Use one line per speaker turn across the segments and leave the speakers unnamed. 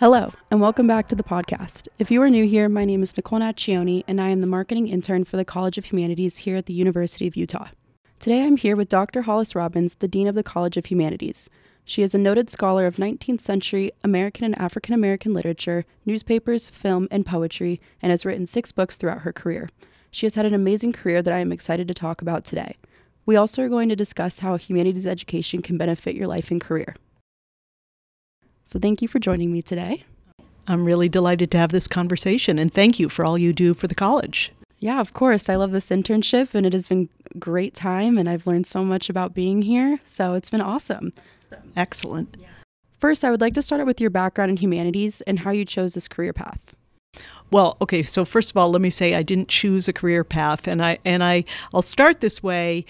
Hello, and welcome back to the podcast. If you are new here, my name is Nicole Naccioni, and I am the marketing intern for the College of Humanities here at the University of Utah. Today I'm here with Dr. Hollis Robbins, the Dean of the College of Humanities. She is a noted scholar of 19th century American and African American literature, newspapers, film, and poetry, and has written six books throughout her career. She has had an amazing career that I am excited to talk about today. We also are going to discuss how humanities education can benefit your life and career. So thank you for joining me today.
I'm really delighted to have this conversation and thank you for all you do for the college.
Yeah, of course. I love this internship and it has been a great time and I've learned so much about being here. So it's been awesome.
Excellent.
First, I would like to start out with your background in humanities and how you chose this career path.
Well, okay, so first of all, let me say I didn't choose a career path and I and I I'll start this way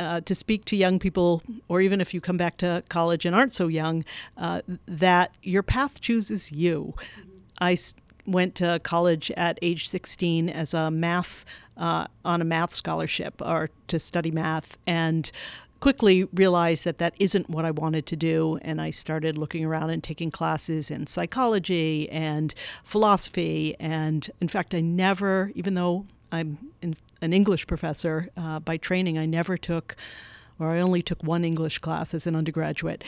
uh, to speak to young people, or even if you come back to college and aren't so young, uh, that your path chooses you. Mm-hmm. I s- went to college at age 16 as a math uh, on a math scholarship or to study math, and quickly realized that that isn't what I wanted to do. And I started looking around and taking classes in psychology and philosophy. And in fact, I never, even though I'm in, an English professor uh, by training. I never took, or I only took one English class as an undergraduate.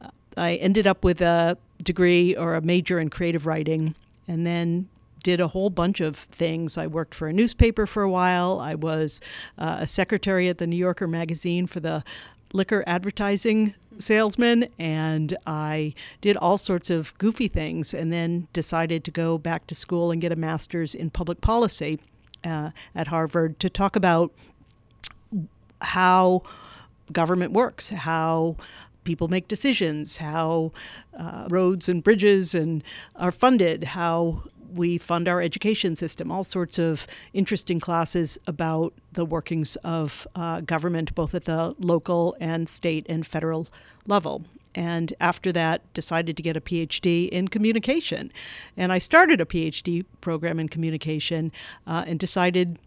Uh, I ended up with a degree or a major in creative writing, and then did a whole bunch of things. I worked for a newspaper for a while. I was uh, a secretary at the New Yorker magazine for the liquor advertising salesman and I did all sorts of goofy things and then decided to go back to school and get a master's in public policy uh, at Harvard to talk about how government works, how people make decisions, how uh, roads and bridges and are funded, how we fund our education system, all sorts of interesting classes about the workings of uh, government, both at the local and state and federal level and after that decided to get a phd in communication and i started a phd program in communication uh, and decided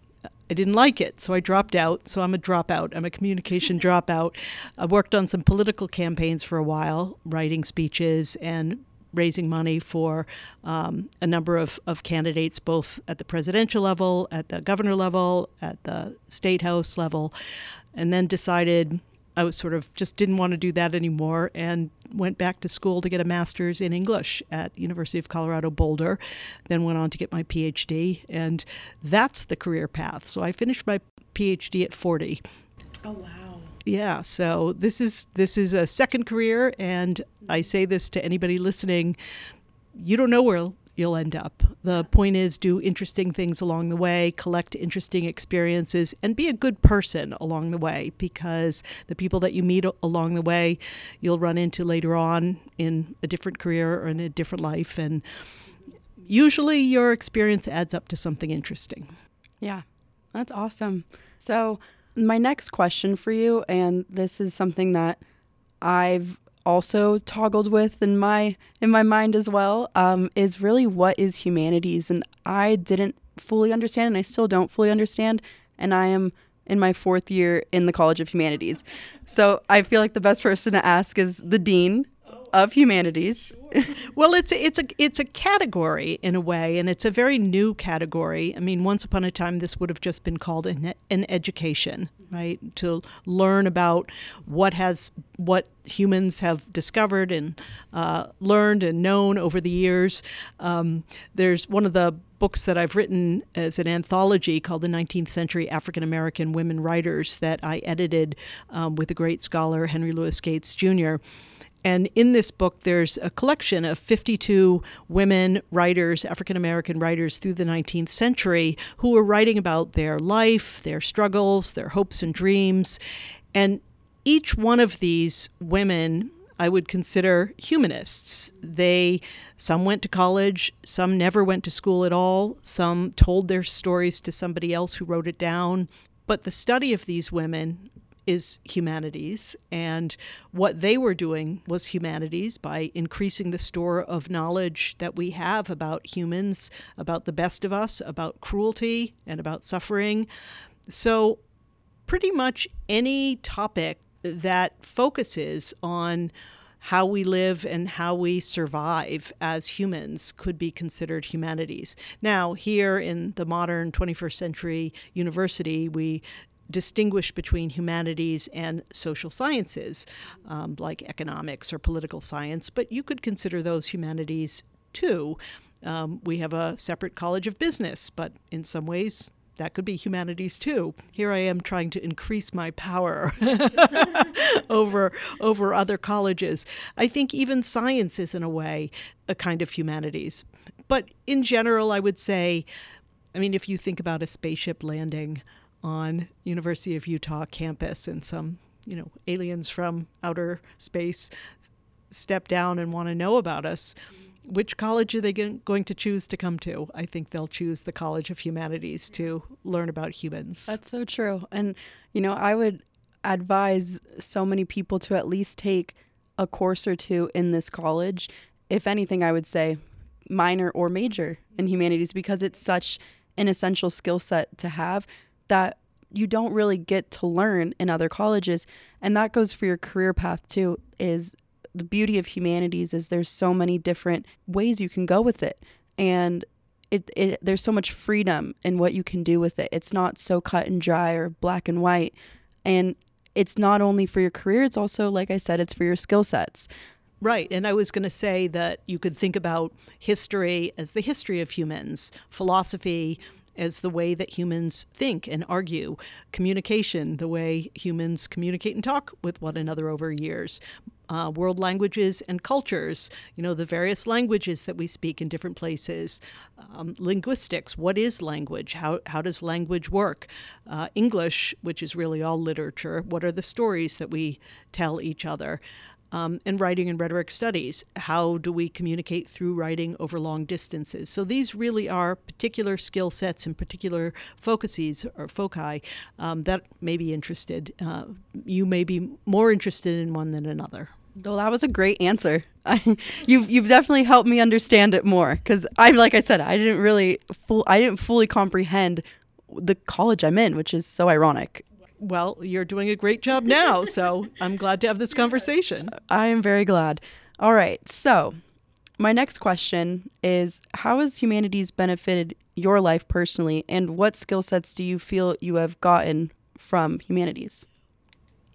I didn't like it, so I dropped out. So I'm a dropout. I'm a communication dropout. I worked on some political campaigns for a while, writing speeches and raising money for um, a number of, of candidates, both at the presidential level, at the governor level, at the state house level, and then decided I was sort of just didn't want to do that anymore and went back to school to get a master's in English at University of Colorado Boulder, then went on to get my PhD and that's the career path. So I finished my PhD at 40.
Oh wow.
Yeah, so this is this is a second career and I say this to anybody listening, you don't know where you'll end up. The point is do interesting things along the way, collect interesting experiences, and be a good person along the way because the people that you meet along the way, you'll run into later on in a different career or in a different life. And usually your experience adds up to something interesting.
Yeah, that's awesome. So, my next question for you, and this is something that I've also toggled with in my in my mind as well um, is really what is humanities? And i didn't fully understand and i still don't fully understand and i am in my fourth year in the college of humanities. So i feel like the best person to ask is the dean of humanities.
well, it's a, it's a it's a category in a way, and it's a very new category. I mean, once upon a time, this would have just been called an, an education, right? To learn about what has what humans have discovered and uh, learned and known over the years. Um, there's one of the books that I've written as an anthology called The 19th Century African American Women Writers that I edited um, with the great scholar Henry Louis Gates Jr. And in this book, there's a collection of 52 women writers, African American writers through the 19th century, who were writing about their life, their struggles, their hopes and dreams. And each one of these women I would consider humanists. They some went to college, some never went to school at all, some told their stories to somebody else who wrote it down. But the study of these women is humanities. And what they were doing was humanities by increasing the store of knowledge that we have about humans, about the best of us, about cruelty, and about suffering. So, pretty much any topic that focuses on how we live and how we survive as humans could be considered humanities. Now, here in the modern 21st century university, we distinguish between humanities and social sciences, um, like economics or political science, but you could consider those humanities too. Um, we have a separate College of Business, but in some ways, that could be humanities too. Here I am trying to increase my power over over other colleges. I think even science is in a way a kind of humanities. But in general, I would say, I mean, if you think about a spaceship landing on University of Utah campus and some, you know, aliens from outer space step down and want to know about us, which college are they going to choose to come to? I think they'll choose the College of Humanities to learn about humans.
That's so true. And, you know, I would advise so many people to at least take a course or two in this college. If anything, I would say minor or major in humanities because it's such an essential skill set to have that you don't really get to learn in other colleges. And that goes for your career path too, is the beauty of humanities is there's so many different ways you can go with it. And it, it there's so much freedom in what you can do with it. It's not so cut and dry or black and white. And it's not only for your career, it's also, like I said, it's for your skill sets.
Right. And I was going to say that you could think about history as the history of humans, philosophy as the way that humans think and argue, communication, the way humans communicate and talk with one another over years, uh, world languages and cultures, you know, the various languages that we speak in different places, um, linguistics, what is language? How, how does language work? Uh, English, which is really all literature, what are the stories that we tell each other? Um, and writing and rhetoric studies. How do we communicate through writing over long distances? So these really are particular skill sets and particular focuses or foci um, that may be interested. Uh, you may be more interested in one than another.
Well, that was a great answer. you've you've definitely helped me understand it more because I'm like I said, I didn't really full I didn't fully comprehend the college I'm in, which is so ironic.
Well, you're doing a great job now, so I'm glad to have this conversation.
I am very glad. All right, so my next question is: How has humanities benefited your life personally, and what skill sets do you feel you have gotten from humanities?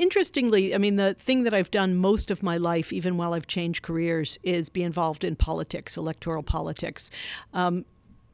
interestingly, I mean, the thing that I've done most of my life, even while I've changed careers, is be involved in politics, electoral politics. Um,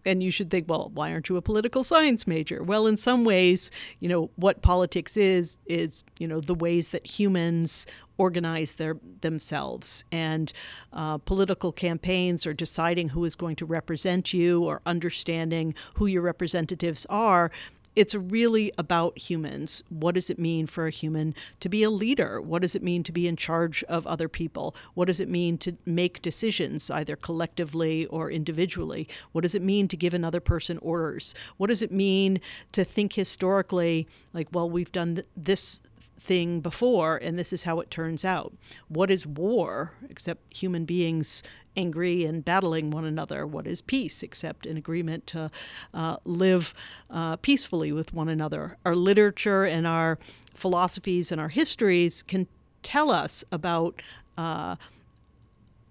and you should think, well, why aren't you a political science major? Well, in some ways, you know, what politics is, is, you know, the ways that humans organize their themselves and uh, political campaigns or deciding who is going to represent you or understanding who your representatives are it's really about humans. What does it mean for a human to be a leader? What does it mean to be in charge of other people? What does it mean to make decisions, either collectively or individually? What does it mean to give another person orders? What does it mean to think historically, like, well, we've done th- this thing before and this is how it turns out? What is war, except human beings angry and battling one another. What is peace except an agreement to uh, live uh, peacefully with one another? Our literature and our philosophies and our histories can tell us about uh,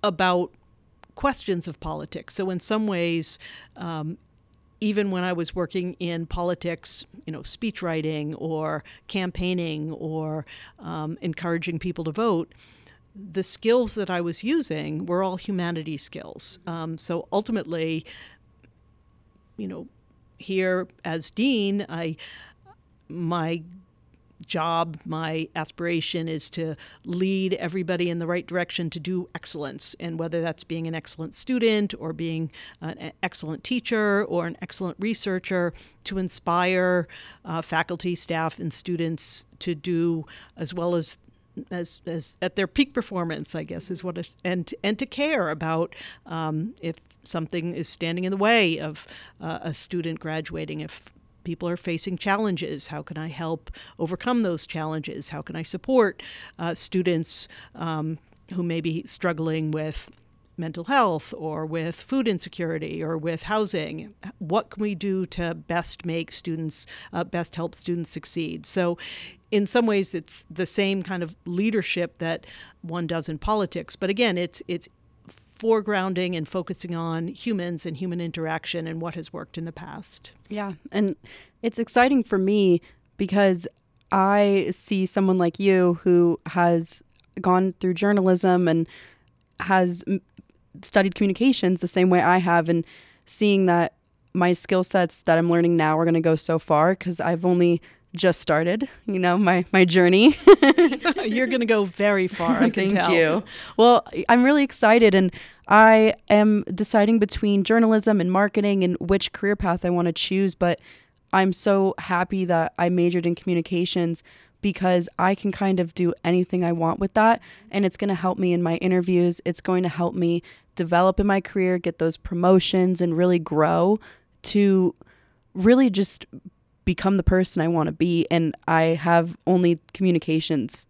about questions of politics. So in some ways. Um, even when I was working in politics, you know, speech writing or campaigning or um, encouraging people to vote, the skills that I was using were all humanity skills. Um, so ultimately, you know, here as dean, I my job, my aspiration is to lead everybody in the right direction to do excellence. And whether that's being an excellent student or being an excellent teacher or an excellent researcher, to inspire uh, faculty, staff, and students to do as well as as, as at their peak performance, I guess is what it's, and and to care about um, if something is standing in the way of uh, a student graduating, if people are facing challenges, how can I help overcome those challenges? How can I support uh, students um, who may be struggling with mental health or with food insecurity or with housing. What can we do to best make students, uh, best help students succeed? So, in some ways, it's the same kind of leadership that one does in politics. But again, it's it's foregrounding and focusing on humans and human interaction and what has worked in the past.
Yeah, and it's exciting for me because I see someone like you who has gone through journalism and has studied communications the same way I have, and seeing that my skill sets that I'm learning now are going to go so far because I've only just started, you know, my my journey.
You're going to go very far, I can
Thank
tell.
you. Well, I'm really excited and I am deciding between journalism and marketing and which career path I want to choose, but I'm so happy that I majored in communications because I can kind of do anything I want with that and it's going to help me in my interviews. It's going to help me develop in my career, get those promotions and really grow to really just become the person I want to be. And I have only communications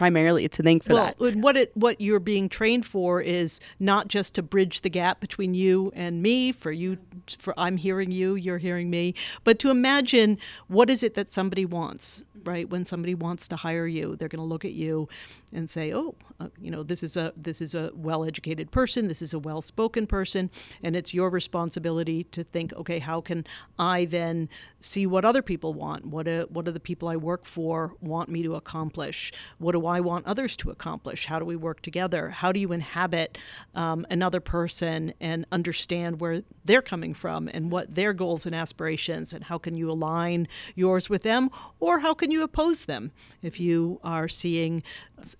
primarily it's to thank for
well,
that.
what it what you're being trained for is not just to bridge the gap between you and me, for you for I'm hearing you, you're hearing me, but to imagine what is it that somebody wants right? When somebody wants to hire you, they're going to look at you and say, "Oh, uh, you know, this is a this is a well-educated person, this is a well-spoken person, and it's your responsibility to think, okay, how can I then see what other people want? What do, what do the people I work for want me to accomplish? What do I want others to accomplish? How do we work together? How do you inhabit um, another person and understand where they're coming from and what their goals and aspirations, and how can you align yours with them, or how can you oppose them if you are seeing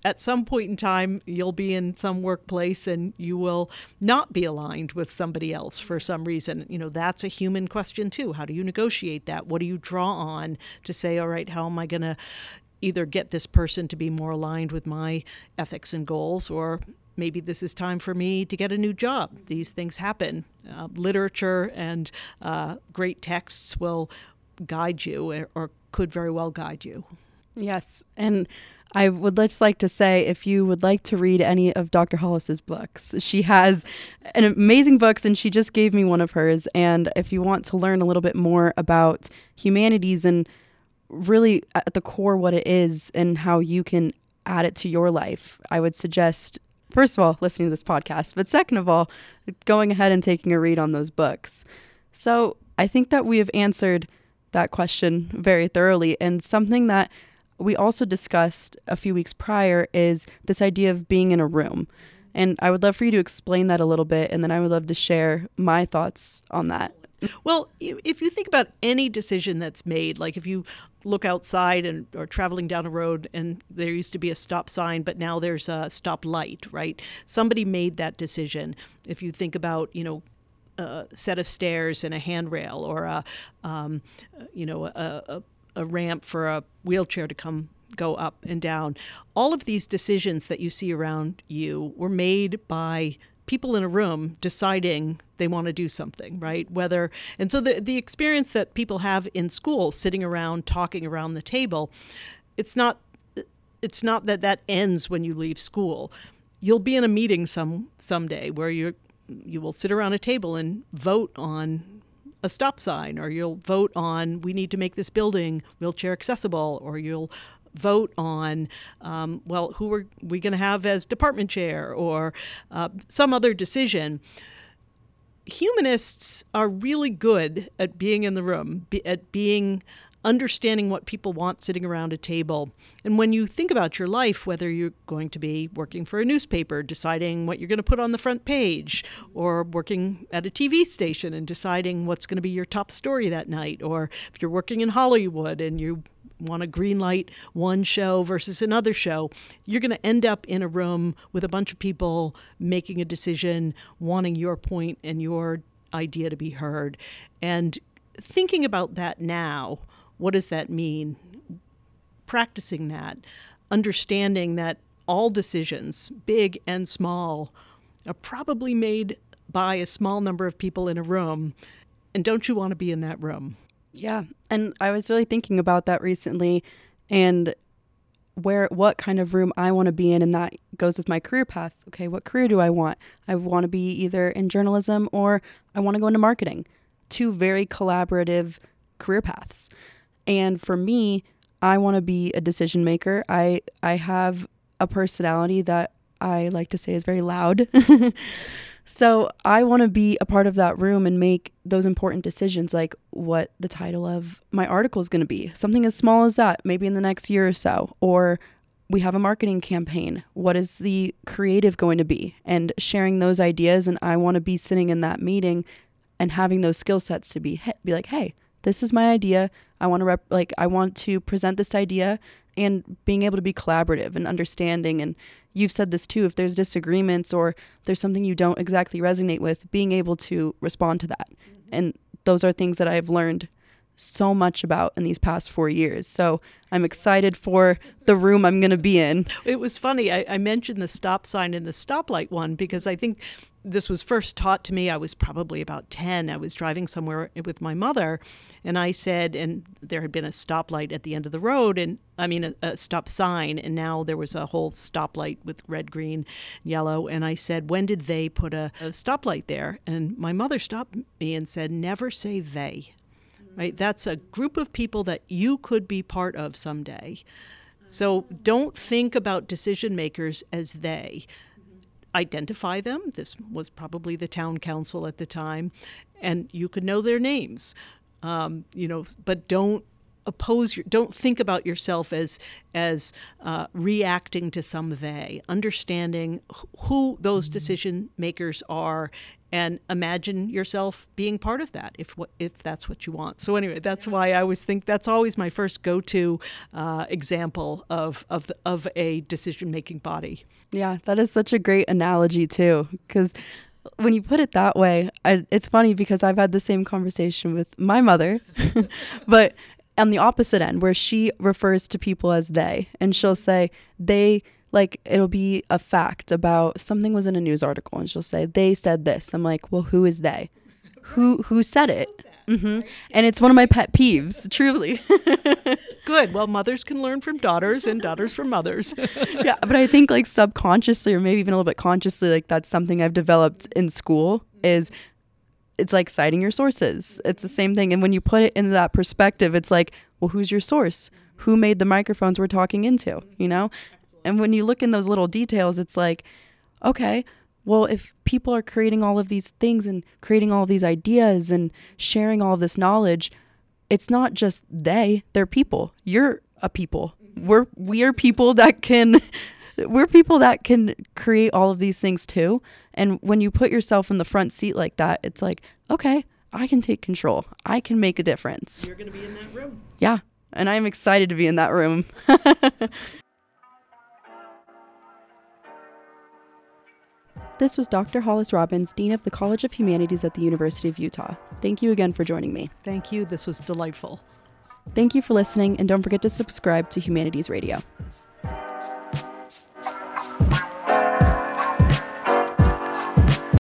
at some point in time you'll be in some workplace and you will not be aligned with somebody else for some reason you know that's a human question too how do you negotiate that what do you draw on to say all right how am i going to either get this person to be more aligned with my ethics and goals or maybe this is time for me to get a new job. These things happen. Uh, literature and uh, great texts will guide you or, or could very well guide you.
Yes. And I would just like to say if you would like to read any of Dr. Hollis's books, she has an amazing books and she just gave me one of hers. And if you want to learn a little bit more about humanities and really at the core what it is and how you can add it to your life, I would suggest first of all listening to this podcast, but second of all, going ahead and taking a read on those books. So I think that we have answered that question very thoroughly. And something that we also discussed a few weeks prior is this idea of being in a room. And I would love for you to explain that a little bit, and then I would love to share my thoughts on that.
Well, if you think about any decision that's made, like if you look outside and or traveling down a road and there used to be a stop sign, but now there's a stop light, right? Somebody made that decision. If you think about, you know, a set of stairs and a handrail or a, um, you know, a, a, a ramp for a wheelchair to come go up and down. All of these decisions that you see around you were made by people in a room deciding they want to do something, right? Whether and so the the experience that people have in school sitting around talking around the table, it's not it's not that that ends when you leave school. You'll be in a meeting some someday where you're you will sit around a table and vote on a stop sign, or you'll vote on we need to make this building wheelchair accessible, or you'll vote on, um, well, who are we going to have as department chair, or uh, some other decision. Humanists are really good at being in the room, at being understanding what people want sitting around a table. And when you think about your life, whether you're going to be working for a newspaper, deciding what you're going to put on the front page, or working at a TV station and deciding what's going to be your top story that night, or if you're working in Hollywood and you want to greenlight one show versus another show, you're going to end up in a room with a bunch of people making a decision, wanting your point and your idea to be heard. And thinking about that now, what does that mean? Practicing that, understanding that all decisions, big and small, are probably made by a small number of people in a room. And don't you want to be in that room?
Yeah. And I was really thinking about that recently. And where what kind of room I want to be in and that goes with my career path. Okay, what career do I want? I want to be either in journalism or I want to go into marketing. Two very collaborative career paths. And for me, I want to be a decision maker. I I have a personality that I like to say is very loud. so I want to be a part of that room and make those important decisions, like what the title of my article is going to be. Something as small as that, maybe in the next year or so. Or we have a marketing campaign. What is the creative going to be? And sharing those ideas. And I want to be sitting in that meeting and having those skill sets to be be like, hey, this is my idea. I want to rep- like I want to present this idea and being able to be collaborative and understanding and you've said this too if there's disagreements or there's something you don't exactly resonate with being able to respond to that mm-hmm. and those are things that I've learned so much about in these past four years. So I'm excited for the room I'm going to be in.
It was funny. I, I, mentioned the stop sign and the stoplight one because I think this was first taught to me. I was probably about 10. I was driving somewhere with my mother, and I said, and there had been a stoplight at the end of the road, and I mean, a, a stop sign, and now there was a whole stoplight with red, green, yellow. And I said, When did they put a, a stoplight there? And my mother stopped me and said, Never say they right? That's a group of people that you could be part of someday. So don't think about decision makers as they. Identify them. This was probably the town council at the time, and you could know their names. Um, you know, but don't oppose your don't think about yourself as as uh, reacting to some they understanding who those decision makers are and imagine yourself being part of that if if that's what you want. So anyway, that's why I always think that's always my first go-to uh, example of of the, of a decision-making body.
Yeah, that is such a great analogy too, because when you put it that way, I, it's funny because I've had the same conversation with my mother, but on the opposite end, where she refers to people as they, and she'll say they like it'll be a fact about something was in a news article and she'll say they said this. I'm like well who is they? Who who said it? Mm-hmm. and it's one of my pet peeves truly.
Good. Well mothers can learn from daughters and daughters from mothers.
Yeah but i think like subconsciously or maybe even a little bit consciously like that's something i've developed in school is it's like citing your sources it's the same thing and when you put it into that perspective it's like well who's your source who made the microphones we're talking into you know and when you look in those little details, it's like, okay, well, if people are creating all of these things and creating all of these ideas and sharing all of this knowledge, it's not just they, they're people. You're a people. We're we are people that can we're people that can create all of these things too. And when you put yourself in the front seat like that, it's like, okay, I can take control. I can make a difference.
You're going to be in that room.
Yeah. And I'm excited to be in that room. This was Dr. Hollis Robbins, Dean of the College of Humanities at the University of Utah. Thank you again for joining me.
Thank you. This was delightful.
Thank you for listening, and don't forget to subscribe to Humanities Radio.